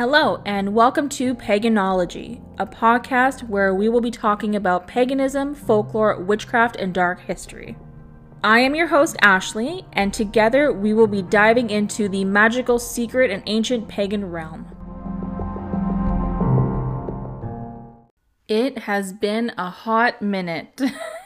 Hello, and welcome to Paganology, a podcast where we will be talking about paganism, folklore, witchcraft, and dark history. I am your host, Ashley, and together we will be diving into the magical, secret, and ancient pagan realm. It has been a hot minute.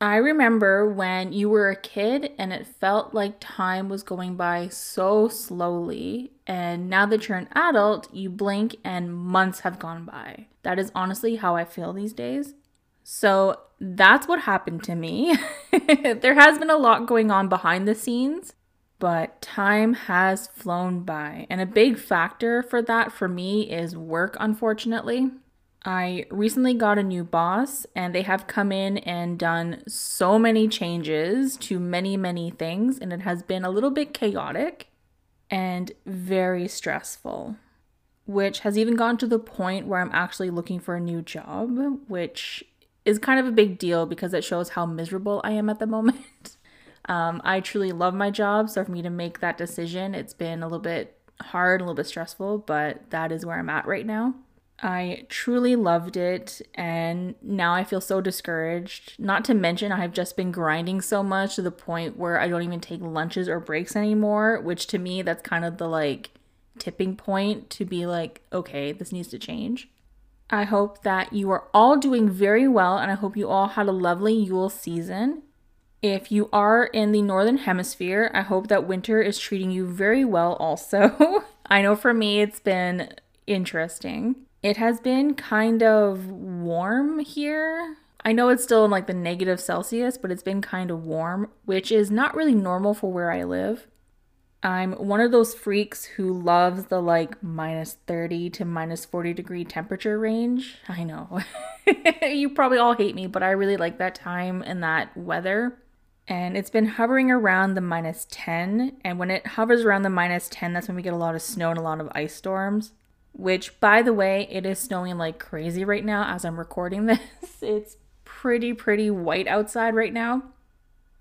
I remember when you were a kid and it felt like time was going by so slowly. And now that you're an adult, you blink and months have gone by. That is honestly how I feel these days. So that's what happened to me. there has been a lot going on behind the scenes, but time has flown by. And a big factor for that for me is work, unfortunately. I recently got a new boss, and they have come in and done so many changes to many, many things, and it has been a little bit chaotic and very stressful, which has even gone to the point where I'm actually looking for a new job, which is kind of a big deal because it shows how miserable I am at the moment. um, I truly love my job, so for me to make that decision, it's been a little bit hard, a little bit stressful, but that is where I'm at right now. I truly loved it, and now I feel so discouraged. Not to mention, I've just been grinding so much to the point where I don't even take lunches or breaks anymore, which to me, that's kind of the like tipping point to be like, okay, this needs to change. I hope that you are all doing very well, and I hope you all had a lovely Yule season. If you are in the Northern Hemisphere, I hope that winter is treating you very well also. I know for me, it's been interesting. It has been kind of warm here. I know it's still in like the negative Celsius, but it's been kind of warm, which is not really normal for where I live. I'm one of those freaks who loves the like minus 30 to minus 40 degree temperature range. I know. you probably all hate me, but I really like that time and that weather. And it's been hovering around the minus 10. And when it hovers around the minus 10, that's when we get a lot of snow and a lot of ice storms which by the way, it is snowing like crazy right now as I'm recording this. It's pretty, pretty white outside right now.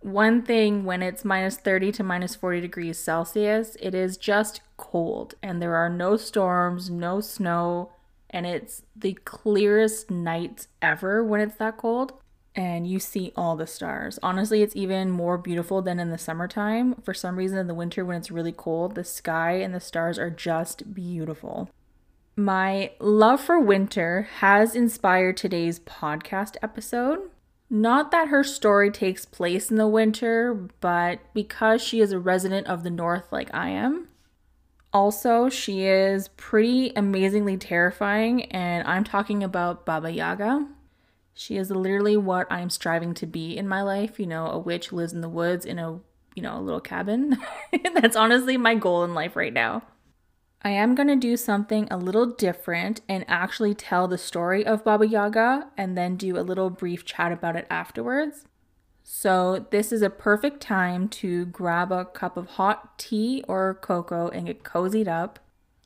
One thing when it's minus 30 to minus 40 degrees Celsius, it is just cold and there are no storms, no snow, and it's the clearest nights ever when it's that cold. And you see all the stars. Honestly, it's even more beautiful than in the summertime. For some reason, in the winter, when it's really cold, the sky and the stars are just beautiful. My love for winter has inspired today's podcast episode. Not that her story takes place in the winter, but because she is a resident of the north like I am. Also, she is pretty amazingly terrifying, and I'm talking about Baba Yaga. She is literally what I'm striving to be in my life. You know, a witch lives in the woods in a, you know, a little cabin. That's honestly my goal in life right now. I am going to do something a little different and actually tell the story of Baba Yaga and then do a little brief chat about it afterwards. So, this is a perfect time to grab a cup of hot tea or cocoa and get cozied up.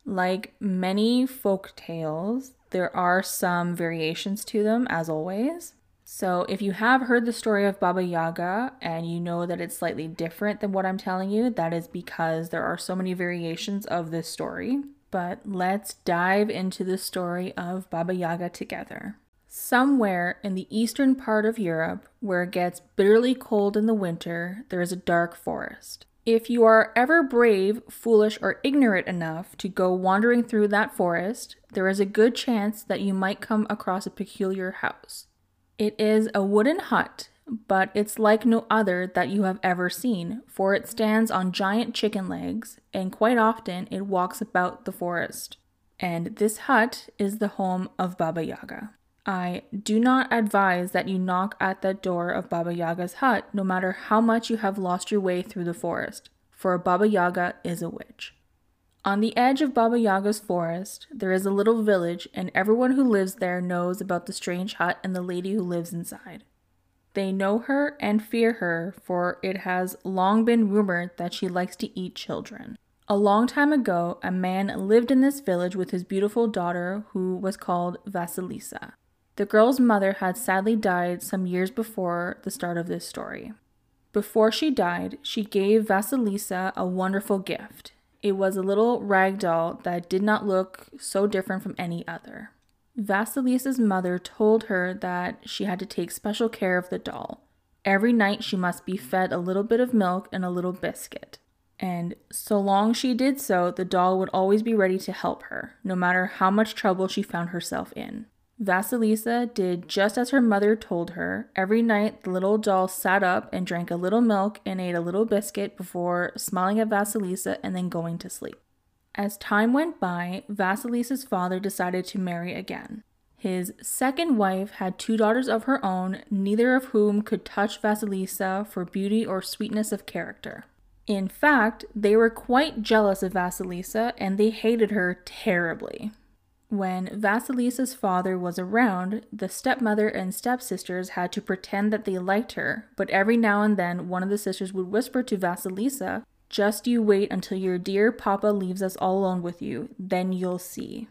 Like many folk tales, there are some variations to them, as always. So, if you have heard the story of Baba Yaga and you know that it's slightly different than what I'm telling you, that is because there are so many variations of this story. But let's dive into the story of Baba Yaga together. Somewhere in the eastern part of Europe, where it gets bitterly cold in the winter, there is a dark forest. If you are ever brave, foolish, or ignorant enough to go wandering through that forest, there is a good chance that you might come across a peculiar house. It is a wooden hut, but it's like no other that you have ever seen, for it stands on giant chicken legs, and quite often it walks about the forest. And this hut is the home of Baba Yaga. I do not advise that you knock at the door of Baba Yaga's hut, no matter how much you have lost your way through the forest, for Baba Yaga is a witch. On the edge of Baba Yaga's forest, there is a little village, and everyone who lives there knows about the strange hut and the lady who lives inside. They know her and fear her, for it has long been rumored that she likes to eat children. A long time ago, a man lived in this village with his beautiful daughter, who was called Vasilisa. The girl's mother had sadly died some years before the start of this story. Before she died, she gave Vasilisa a wonderful gift It was a little rag doll that did not look so different from any other. Vasilisa's mother told her that she had to take special care of the doll. Every night she must be fed a little bit of milk and a little biscuit. And so long she did so, the doll would always be ready to help her, no matter how much trouble she found herself in. Vasilisa did just as her mother told her. Every night, the little doll sat up and drank a little milk and ate a little biscuit before smiling at Vasilisa and then going to sleep. As time went by, Vasilisa's father decided to marry again. His second wife had two daughters of her own, neither of whom could touch Vasilisa for beauty or sweetness of character. In fact, they were quite jealous of Vasilisa and they hated her terribly. When Vasilisa's father was around, the stepmother and stepsisters had to pretend that they liked her, but every now and then one of the sisters would whisper to Vasilisa, Just you wait until your dear papa leaves us all alone with you, then you'll see.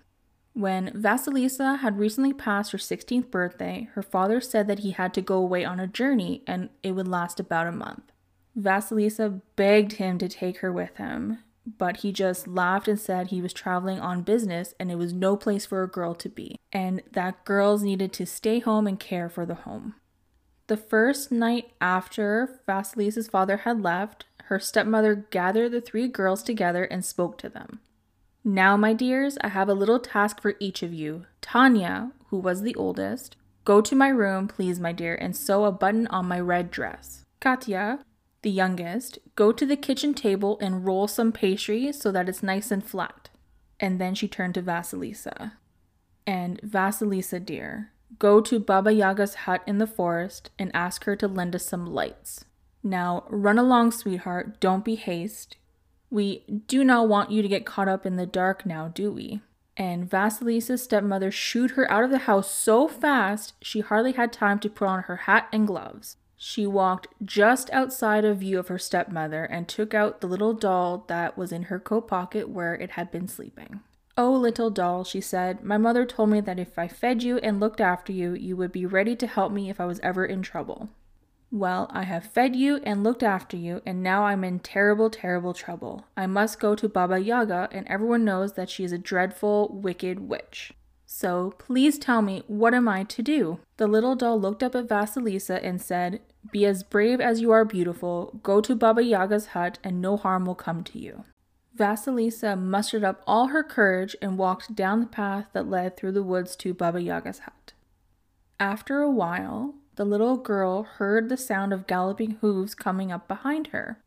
When Vasilisa had recently passed her 16th birthday, her father said that he had to go away on a journey and it would last about a month. Vasilisa begged him to take her with him, but he just laughed and said he was traveling on business and it was no place for a girl to be, and that girls needed to stay home and care for the home. The first night after Vasilisa's father had left, her stepmother gathered the three girls together and spoke to them. Now, my dears, I have a little task for each of you. Tanya, who was the oldest, go to my room, please, my dear, and sew a button on my red dress. Katya, the youngest, go to the kitchen table and roll some pastry so that it's nice and flat. And then she turned to Vasilisa. And Vasilisa, dear, go to Baba Yaga's hut in the forest and ask her to lend us some lights. Now, run along, sweetheart. Don't be haste. We do not want you to get caught up in the dark now, do we? And Vasilisa's stepmother shooed her out of the house so fast she hardly had time to put on her hat and gloves. She walked just outside of view of her stepmother and took out the little doll that was in her coat pocket where it had been sleeping. Oh, little doll, she said, my mother told me that if I fed you and looked after you, you would be ready to help me if I was ever in trouble. Well, I have fed you and looked after you, and now I'm in terrible, terrible trouble. I must go to Baba Yaga, and everyone knows that she is a dreadful, wicked witch. So please tell me, what am I to do? The little doll looked up at Vasilisa and said, Be as brave as you are beautiful. Go to Baba Yaga's hut, and no harm will come to you. Vasilisa mustered up all her courage and walked down the path that led through the woods to Baba Yaga's hut. After a while, the little girl heard the sound of galloping hooves coming up behind her.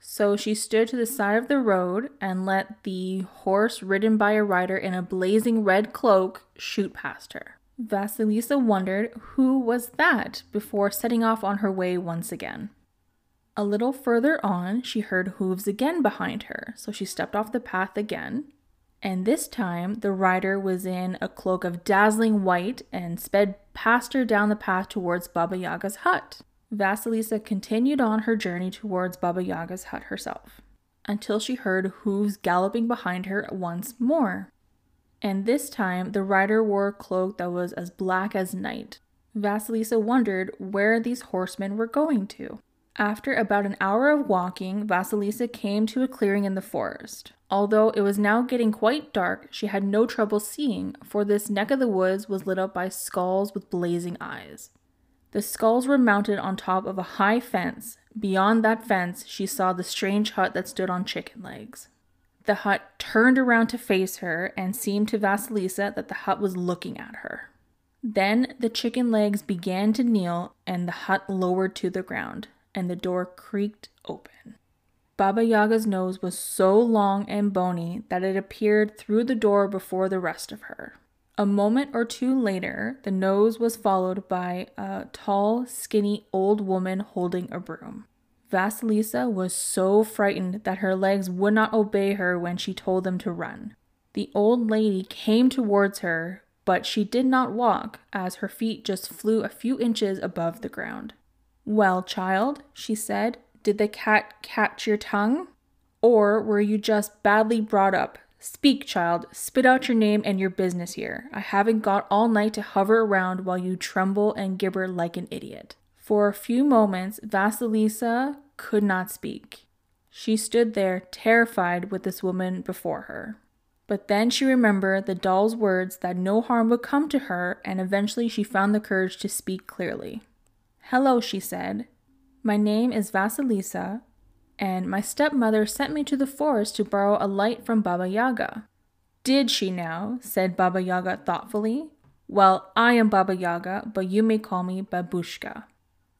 So she stood to the side of the road and let the horse ridden by a rider in a blazing red cloak shoot past her. Vasilisa wondered who was that before setting off on her way once again. A little further on, she heard hooves again behind her, so she stepped off the path again. And this time, the rider was in a cloak of dazzling white and sped past her down the path towards Baba Yaga's hut. Vasilisa continued on her journey towards Baba Yaga's hut herself, until she heard hooves galloping behind her once more. And this time the rider wore a cloak that was as black as night. Vasilisa wondered where these horsemen were going to. After about an hour of walking, Vasilisa came to a clearing in the forest. Although it was now getting quite dark, she had no trouble seeing, for this neck of the woods was lit up by skulls with blazing eyes. The skulls were mounted on top of a high fence. Beyond that fence, she saw the strange hut that stood on chicken legs. The hut turned around to face her and seemed to Vasilisa that the hut was looking at her. Then the chicken legs began to kneel and the hut lowered to the ground, and the door creaked open. Baba Yaga's nose was so long and bony that it appeared through the door before the rest of her. A moment or two later, the nose was followed by a tall, skinny old woman holding a broom. Vasilisa was so frightened that her legs would not obey her when she told them to run. The old lady came towards her, but she did not walk, as her feet just flew a few inches above the ground. Well, child, she said, did the cat catch your tongue? Or were you just badly brought up, Speak, child, spit out your name and your business here. I haven't got all night to hover around while you tremble and gibber like an idiot. For a few moments, Vasilisa could not speak. She stood there, terrified with this woman before her. But then she remembered the doll's words that no harm would come to her, and eventually she found the courage to speak clearly. Hello, she said. My name is Vasilisa, and my stepmother sent me to the forest to borrow a light from Baba Yaga. Did she now? said Baba Yaga thoughtfully. Well, I am Baba Yaga, but you may call me Babushka.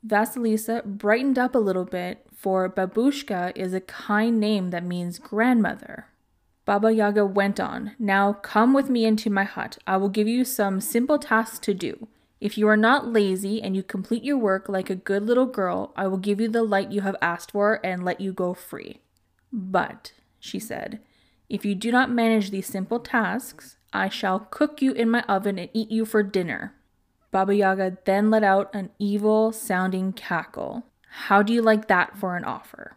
Vasilisa brightened up a little bit, for Babushka is a kind name that means grandmother. Baba Yaga went on, Now come with me into my hut. I will give you some simple tasks to do. If you are not lazy and you complete your work like a good little girl, I will give you the light you have asked for and let you go free. But, she said, if you do not manage these simple tasks, I shall cook you in my oven and eat you for dinner. Baba Yaga then let out an evil sounding cackle. How do you like that for an offer?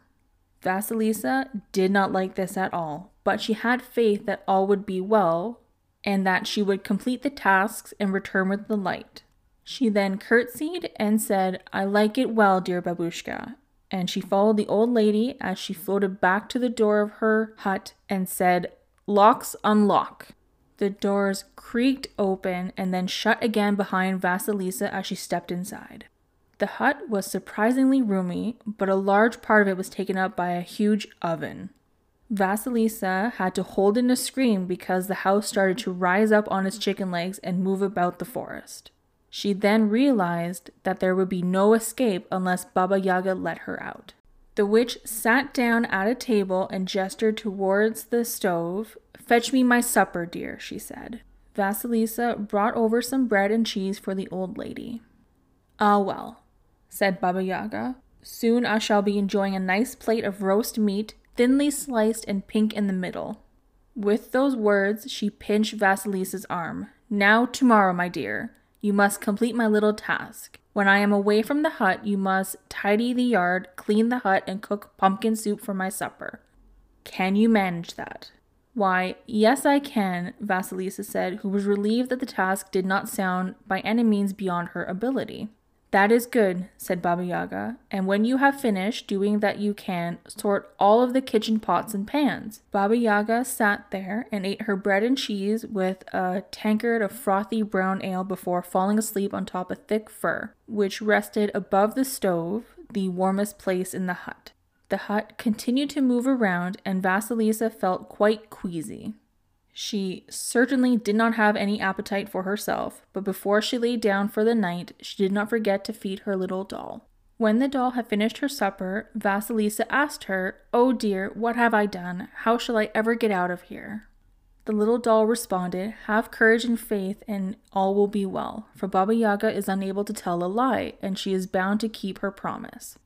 Vasilisa did not like this at all, but she had faith that all would be well and that she would complete the tasks and return with the light. She then curtsied and said, I like it well, dear babushka. And she followed the old lady as she floated back to the door of her hut and said, Locks unlock. The doors creaked open and then shut again behind Vasilisa as she stepped inside. The hut was surprisingly roomy, but a large part of it was taken up by a huge oven. Vasilisa had to hold in a scream because the house started to rise up on its chicken legs and move about the forest. She then realized that there would be no escape unless Baba Yaga let her out. The witch sat down at a table and gestured towards the stove. Fetch me my supper, dear, she said. Vasilisa brought over some bread and cheese for the old lady. Ah, well, said Baba Yaga. Soon I shall be enjoying a nice plate of roast meat thinly sliced and pink in the middle. With those words, she pinched Vasilisa's arm. Now, tomorrow, my dear, you must complete my little task. When I am away from the hut, you must tidy the yard, clean the hut, and cook pumpkin soup for my supper. Can you manage that? Why, yes, I can, Vasilisa said, who was relieved that the task did not sound by any means beyond her ability. That is good, said Baba Yaga, and when you have finished doing that you can, sort all of the kitchen pots and pans. Baba Yaga sat there and ate her bread and cheese with a tankard of frothy brown ale before falling asleep on top of thick fur, which rested above the stove, the warmest place in the hut. The hut continued to move around, and Vasilisa felt quite queasy. She certainly did not have any appetite for herself, but before she lay down for the night, she did not forget to feed her little doll. When the doll had finished her supper, Vasilisa asked her, Oh dear, what have I done? How shall I ever get out of here? The little doll responded, Have courage and faith, and all will be well, for Baba Yaga is unable to tell a lie, and she is bound to keep her promise.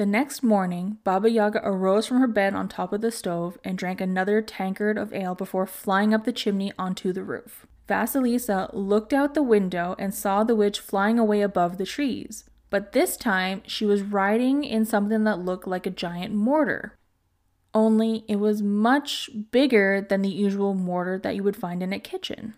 The next morning, Baba Yaga arose from her bed on top of the stove and drank another tankard of ale before flying up the chimney onto the roof. Vasilisa looked out the window and saw the witch flying away above the trees. But this time, she was riding in something that looked like a giant mortar. Only it was much bigger than the usual mortar that you would find in a kitchen.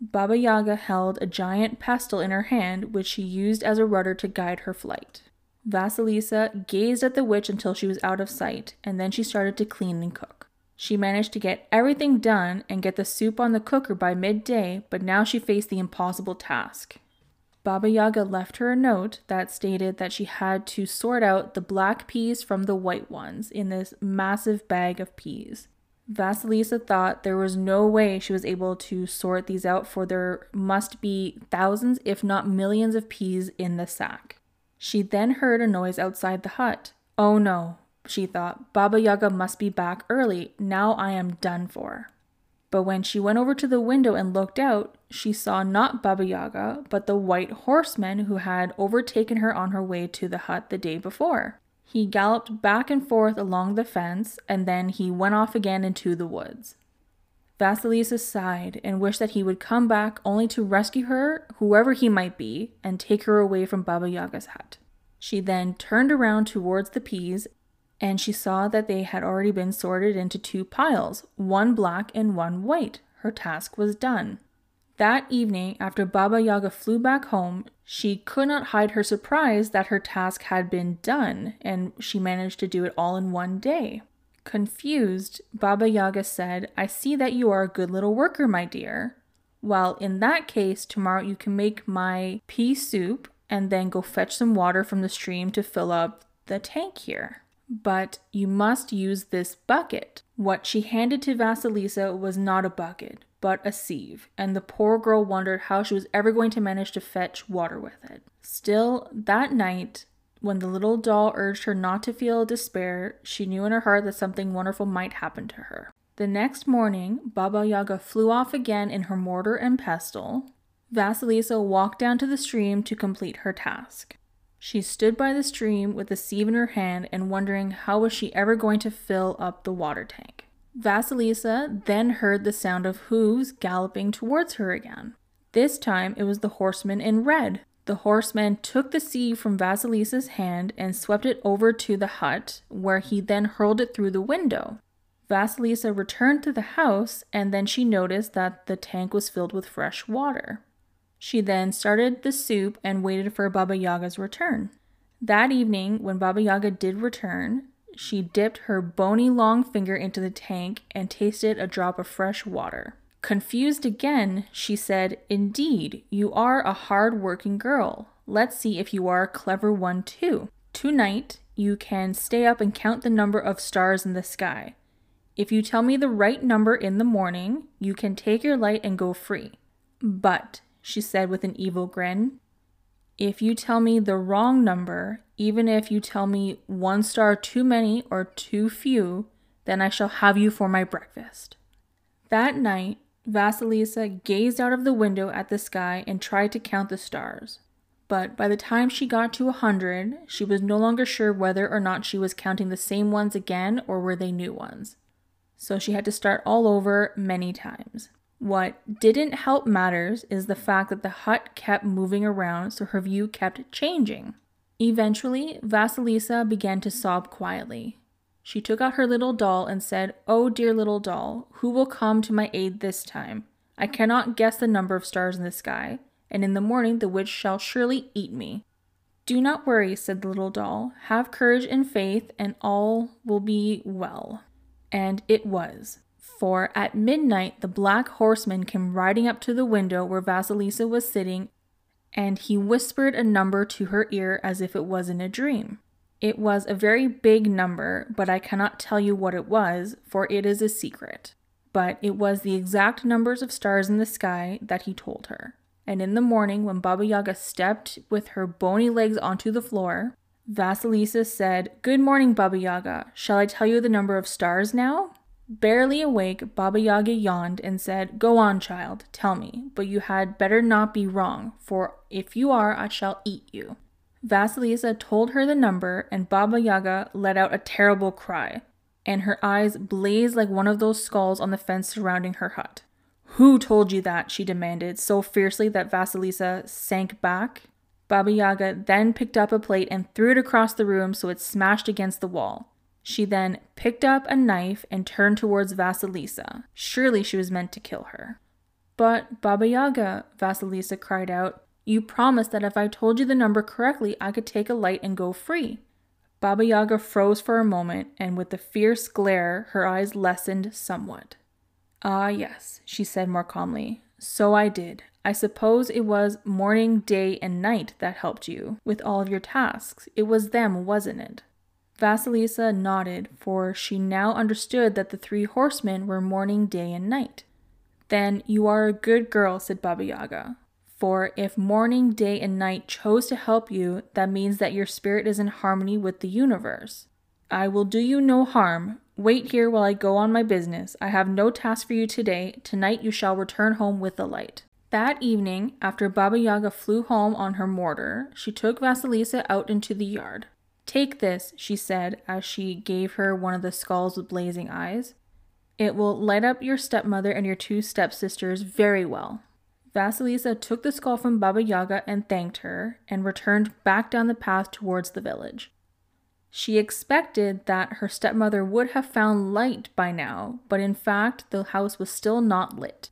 Baba Yaga held a giant pestle in her hand, which she used as a rudder to guide her flight. Vasilisa gazed at the witch until she was out of sight, and then she started to clean and cook. She managed to get everything done and get the soup on the cooker by midday, but now she faced the impossible task. Baba Yaga left her a note that stated that she had to sort out the black peas from the white ones in this massive bag of peas. Vasilisa thought there was no way she was able to sort these out, for there must be thousands, if not millions, of peas in the sack. She then heard a noise outside the hut. Oh no, she thought, Baba Yaga must be back early. Now I am done for. But when she went over to the window and looked out, she saw not Baba Yaga, but the white horseman who had overtaken her on her way to the hut the day before. He galloped back and forth along the fence, and then he went off again into the woods. Vasilisa sighed and wished that he would come back only to rescue her, whoever he might be, and take her away from Baba Yaga's hut. She then turned around towards the peas and she saw that they had already been sorted into two piles, one black and one white. Her task was done. That evening, after Baba Yaga flew back home, she could not hide her surprise that her task had been done, and she managed to do it all in one day. Confused, Baba Yaga said, I see that you are a good little worker, my dear. Well, in that case, tomorrow you can make my pea soup and then go fetch some water from the stream to fill up the tank here. But you must use this bucket. What she handed to Vasilisa was not a bucket, but a sieve, and the poor girl wondered how she was ever going to manage to fetch water with it. Still, that night, when the little doll urged her not to feel despair, she knew in her heart that something wonderful might happen to her. The next morning, Baba Yaga flew off again in her mortar and pestle. Vasilisa walked down to the stream to complete her task. She stood by the stream with the sieve in her hand and wondering how was she ever going to fill up the water tank. Vasilisa then heard the sound of hooves galloping towards her again. This time it was the horseman in red. The horseman took the sieve from Vasilisa's hand and swept it over to the hut, where he then hurled it through the window. Vasilisa returned to the house, and then she noticed that the tank was filled with fresh water. She then started the soup and waited for Baba Yaga's return. That evening, when Baba Yaga did return, she dipped her bony long finger into the tank and tasted a drop of fresh water. Confused again, she said, Indeed, you are a hard working girl. Let's see if you are a clever one too. Tonight, you can stay up and count the number of stars in the sky. If you tell me the right number in the morning, you can take your light and go free. But, she said with an evil grin, if you tell me the wrong number, even if you tell me one star too many or too few, then I shall have you for my breakfast. That night, Vasilisa gazed out of the window at the sky and tried to count the stars. But by the time she got to a hundred, she was no longer sure whether or not she was counting the same ones again or were they new ones. So she had to start all over many times. What didn't help matters is the fact that the hut kept moving around, so her view kept changing. Eventually, Vasilisa began to sob quietly. She took out her little doll and said, Oh, dear little doll, who will come to my aid this time? I cannot guess the number of stars in the sky, and in the morning the witch shall surely eat me. Do not worry, said the little doll. Have courage and faith, and all will be well. And it was. For at midnight the black horseman came riding up to the window where Vasilisa was sitting, and he whispered a number to her ear as if it was in a dream. It was a very big number, but I cannot tell you what it was, for it is a secret. But it was the exact numbers of stars in the sky that he told her. And in the morning, when Baba Yaga stepped with her bony legs onto the floor, Vasilisa said, Good morning, Baba Yaga. Shall I tell you the number of stars now? Barely awake, Baba Yaga yawned and said, Go on, child, tell me, but you had better not be wrong, for if you are, I shall eat you. Vasilisa told her the number, and Baba Yaga let out a terrible cry, and her eyes blazed like one of those skulls on the fence surrounding her hut. Who told you that? she demanded, so fiercely that Vasilisa sank back. Baba Yaga then picked up a plate and threw it across the room so it smashed against the wall. She then picked up a knife and turned towards Vasilisa. Surely she was meant to kill her. But Baba Yaga, Vasilisa cried out, you promised that if I told you the number correctly, I could take a light and go free. Baba Yaga froze for a moment, and with the fierce glare, her eyes lessened somewhat. Ah, yes, she said more calmly. So I did. I suppose it was morning, day, and night that helped you with all of your tasks. It was them, wasn't it? Vasilisa nodded, for she now understood that the three horsemen were morning, day, and night. Then you are a good girl, said Baba Yaga. For if morning, day, and night chose to help you, that means that your spirit is in harmony with the universe. I will do you no harm. Wait here while I go on my business. I have no task for you today. Tonight you shall return home with the light. That evening, after Baba Yaga flew home on her mortar, she took Vasilisa out into the yard. Take this, she said as she gave her one of the skulls with blazing eyes. It will light up your stepmother and your two stepsisters very well. Vasilisa took the skull from Baba Yaga and thanked her, and returned back down the path towards the village. She expected that her stepmother would have found light by now, but in fact, the house was still not lit.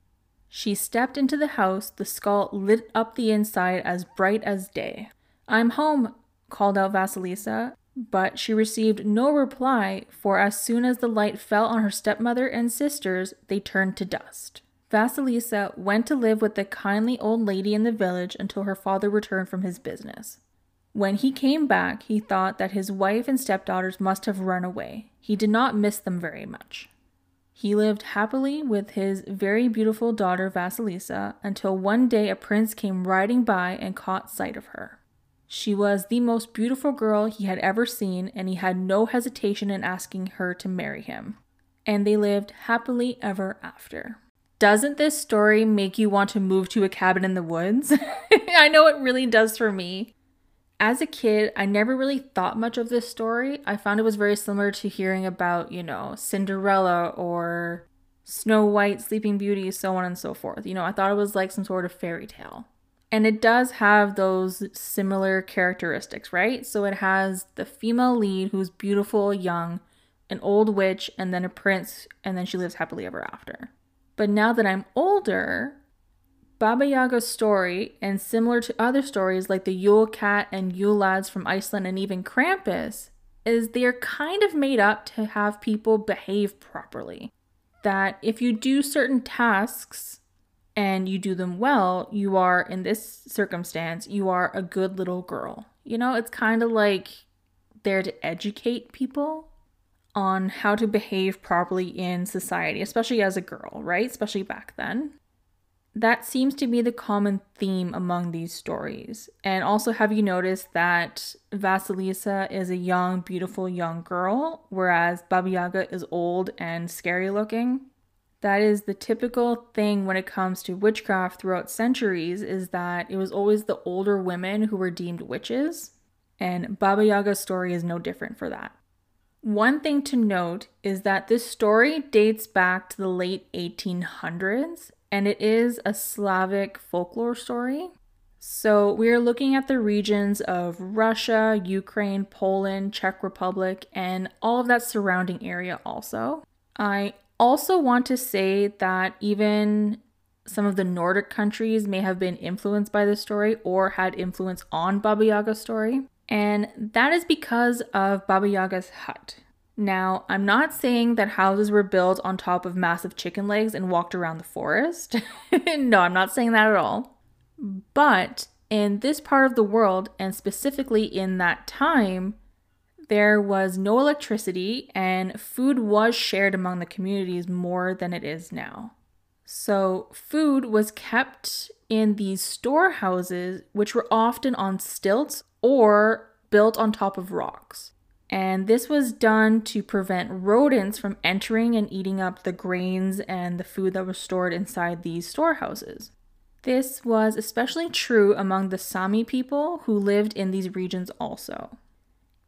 She stepped into the house, the skull lit up the inside as bright as day. I'm home, called out Vasilisa, But she received no reply, for as soon as the light fell on her stepmother and sisters, they turned to dust. Vasilisa went to live with the kindly old lady in the village until her father returned from his business. When he came back, he thought that his wife and stepdaughters must have run away. He did not miss them very much. He lived happily with his very beautiful daughter Vasilisa until one day a prince came riding by and caught sight of her. She was the most beautiful girl he had ever seen, and he had no hesitation in asking her to marry him. And they lived happily ever after. Doesn't this story make you want to move to a cabin in the woods? I know it really does for me. As a kid, I never really thought much of this story. I found it was very similar to hearing about, you know, Cinderella or Snow White, Sleeping Beauty, so on and so forth. You know, I thought it was like some sort of fairy tale. And it does have those similar characteristics, right? So it has the female lead who's beautiful, young, an old witch, and then a prince, and then she lives happily ever after. But now that I'm older, Baba Yaga's story, and similar to other stories like the Yule Cat and Yule Lads from Iceland and even Krampus, is they're kind of made up to have people behave properly. That if you do certain tasks and you do them well, you are, in this circumstance, you are a good little girl. You know, it's kind of like there to educate people on how to behave properly in society, especially as a girl, right? Especially back then. That seems to be the common theme among these stories. And also, have you noticed that Vasilisa is a young, beautiful young girl, whereas Baba Yaga is old and scary looking? that is the typical thing when it comes to witchcraft throughout centuries is that it was always the older women who were deemed witches and baba yaga's story is no different for that one thing to note is that this story dates back to the late 1800s and it is a slavic folklore story so we are looking at the regions of russia ukraine poland czech republic and all of that surrounding area also I also want to say that even some of the Nordic countries may have been influenced by the story or had influence on Baba Yaga's story. And that is because of Baba Yaga's hut. Now, I'm not saying that houses were built on top of massive chicken legs and walked around the forest. no, I'm not saying that at all. But in this part of the world, and specifically in that time, there was no electricity and food was shared among the communities more than it is now. So, food was kept in these storehouses, which were often on stilts or built on top of rocks. And this was done to prevent rodents from entering and eating up the grains and the food that was stored inside these storehouses. This was especially true among the Sami people who lived in these regions also.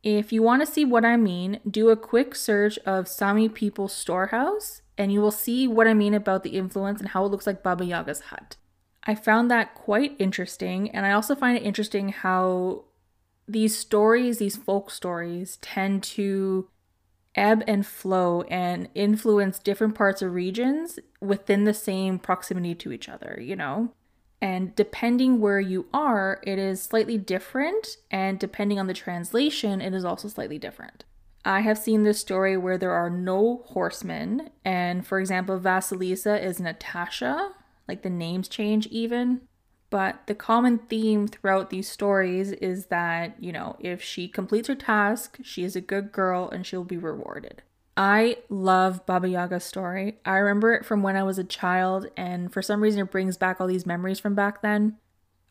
If you want to see what I mean, do a quick search of Sami People Storehouse and you will see what I mean about the influence and how it looks like Baba Yaga's hut. I found that quite interesting, and I also find it interesting how these stories, these folk stories, tend to ebb and flow and influence different parts of regions within the same proximity to each other, you know? And depending where you are, it is slightly different. And depending on the translation, it is also slightly different. I have seen this story where there are no horsemen. And for example, Vasilisa is Natasha, like the names change even. But the common theme throughout these stories is that, you know, if she completes her task, she is a good girl and she'll be rewarded. I love Baba Yaga's story. I remember it from when I was a child, and for some reason, it brings back all these memories from back then.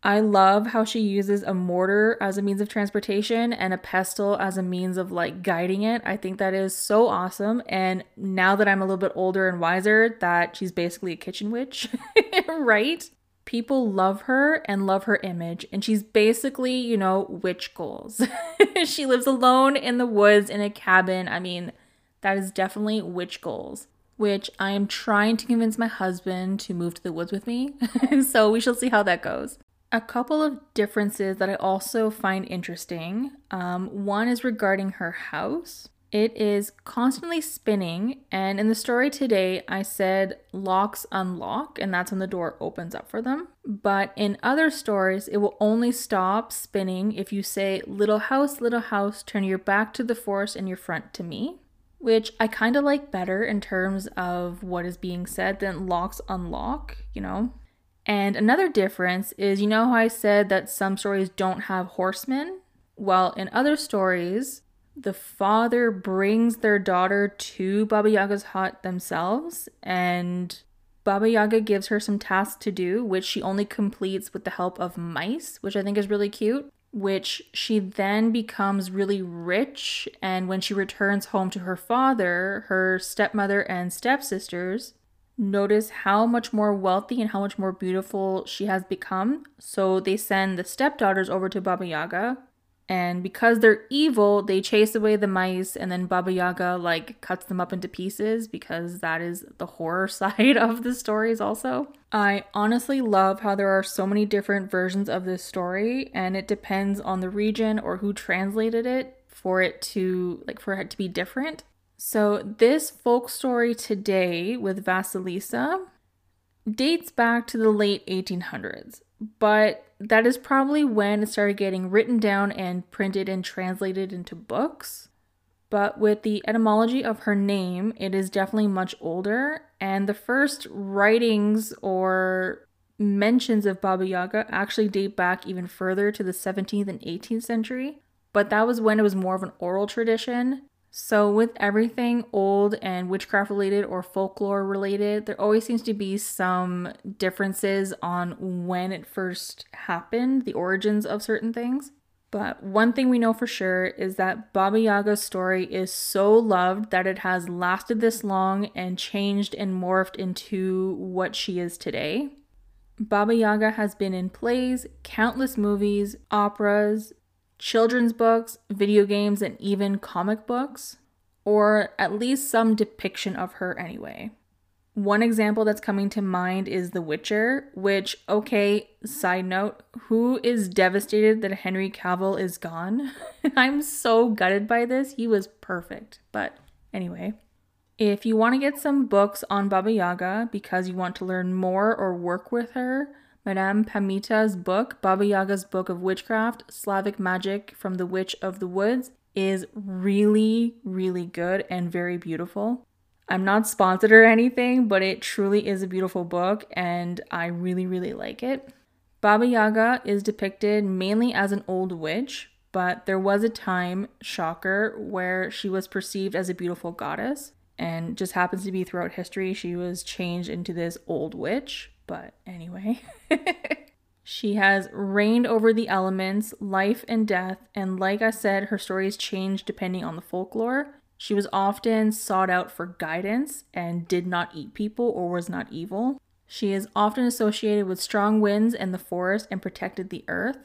I love how she uses a mortar as a means of transportation and a pestle as a means of like guiding it. I think that is so awesome. And now that I'm a little bit older and wiser, that she's basically a kitchen witch, right? People love her and love her image, and she's basically, you know, witch goals. she lives alone in the woods in a cabin. I mean, that is definitely witch goals, which I am trying to convince my husband to move to the woods with me. so we shall see how that goes. A couple of differences that I also find interesting. Um, one is regarding her house. It is constantly spinning, and in the story today, I said locks unlock, and that's when the door opens up for them. But in other stories, it will only stop spinning if you say, Little house, little house, turn your back to the forest and your front to me, which I kind of like better in terms of what is being said than locks unlock, you know? And another difference is you know how I said that some stories don't have horsemen? Well, in other stories, the father brings their daughter to Baba Yaga's hut themselves, and Baba Yaga gives her some tasks to do, which she only completes with the help of mice, which I think is really cute. Which she then becomes really rich, and when she returns home to her father, her stepmother and stepsisters notice how much more wealthy and how much more beautiful she has become. So they send the stepdaughters over to Baba Yaga, and because they're evil, they chase away the mice and then Baba Yaga like cuts them up into pieces because that is the horror side of the stories also. I honestly love how there are so many different versions of this story and it depends on the region or who translated it for it to like for it to be different. So this folk story today with Vasilisa dates back to the late 1800s, but that is probably when it started getting written down and printed and translated into books. But with the etymology of her name, it is definitely much older, and the first writings or mentions of Baba Yaga actually date back even further to the 17th and 18th century. But that was when it was more of an oral tradition, so, with everything old and witchcraft related or folklore related, there always seems to be some differences on when it first happened, the origins of certain things. But one thing we know for sure is that Baba Yaga's story is so loved that it has lasted this long and changed and morphed into what she is today. Baba Yaga has been in plays, countless movies, operas, children's books, video games, and even comic books, or at least some depiction of her anyway. One example that's coming to mind is The Witcher, which, okay, side note, who is devastated that Henry Cavill is gone? I'm so gutted by this. He was perfect. But anyway, if you want to get some books on Baba Yaga because you want to learn more or work with her, Madame Pamita's book, Baba Yaga's Book of Witchcraft, Slavic Magic from the Witch of the Woods, is really, really good and very beautiful. I'm not sponsored or anything, but it truly is a beautiful book and I really, really like it. Baba Yaga is depicted mainly as an old witch, but there was a time, shocker, where she was perceived as a beautiful goddess, and just happens to be throughout history she was changed into this old witch. But anyway, she has reigned over the elements, life and death, and like I said, her stories change depending on the folklore. She was often sought out for guidance and did not eat people or was not evil. She is often associated with strong winds and the forest and protected the earth.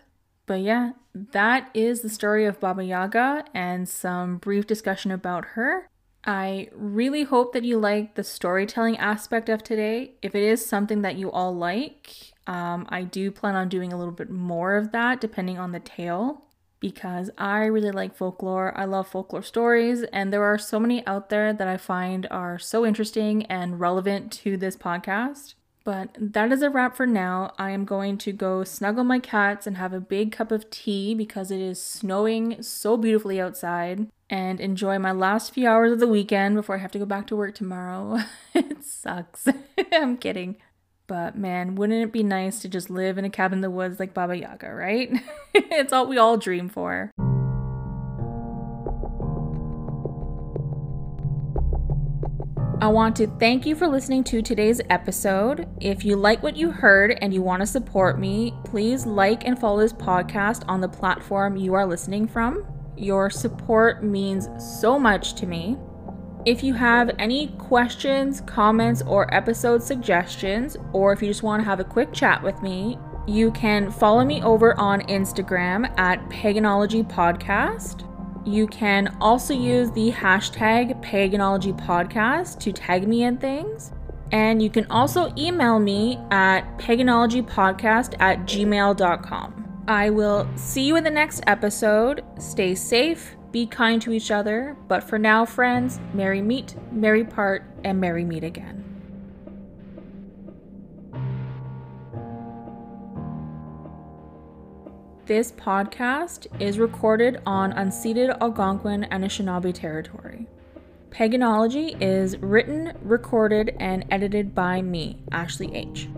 But yeah, that is the story of Baba Yaga and some brief discussion about her. I really hope that you like the storytelling aspect of today. If it is something that you all like, um, I do plan on doing a little bit more of that depending on the tale because I really like folklore. I love folklore stories, and there are so many out there that I find are so interesting and relevant to this podcast. But that is a wrap for now. I am going to go snuggle my cats and have a big cup of tea because it is snowing so beautifully outside and enjoy my last few hours of the weekend before I have to go back to work tomorrow. it sucks. I'm kidding. But man, wouldn't it be nice to just live in a cabin in the woods like Baba Yaga, right? it's all we all dream for. I want to thank you for listening to today's episode. If you like what you heard and you want to support me, please like and follow this podcast on the platform you are listening from. Your support means so much to me. If you have any questions, comments, or episode suggestions, or if you just want to have a quick chat with me, you can follow me over on Instagram at Paganology Podcast. You can also use the hashtag Paganology Podcast to tag me in things. And you can also email me at paganologypodcast at gmail.com. I will see you in the next episode. Stay safe, Be kind to each other, but for now, friends, merry meet, merry part, and merry meet again. This podcast is recorded on unceded Algonquin and Anishinaabe territory. Paganology is written, recorded, and edited by me, Ashley H.